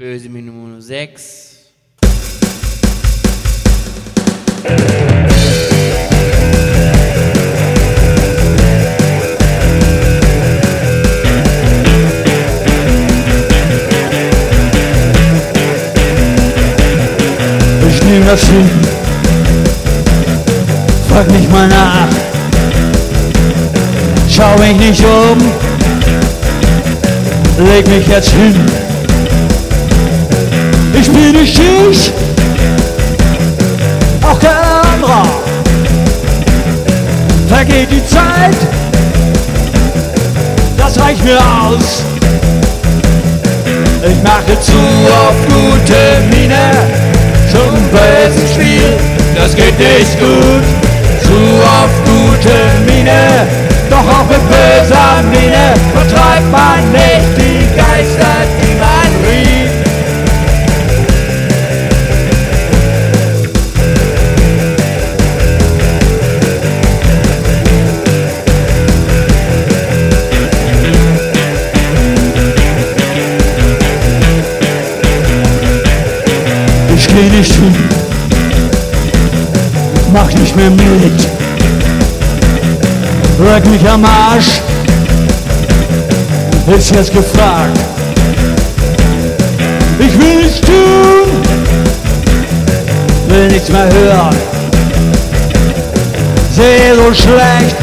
Böse Mine Nummer 6. Ich nehm das hin, frag nicht mal nach, schau mich nicht um, leg mich jetzt hin. Ich bin nicht ich, auch kein anderer. Vergeht die Zeit, das reicht mir aus. Ich mache zu auf gute Miene zum bösen Spiel. Das geht nicht gut, zu auf gute Miene. Doch auch mit böser Miene vertreibt man nicht die Geister, die man geh nicht hin, mach nicht mehr mit. Leck mich am Arsch, ist jetzt gefragt. Ich will nichts tun, will nichts mehr hören. Sehe so schlecht,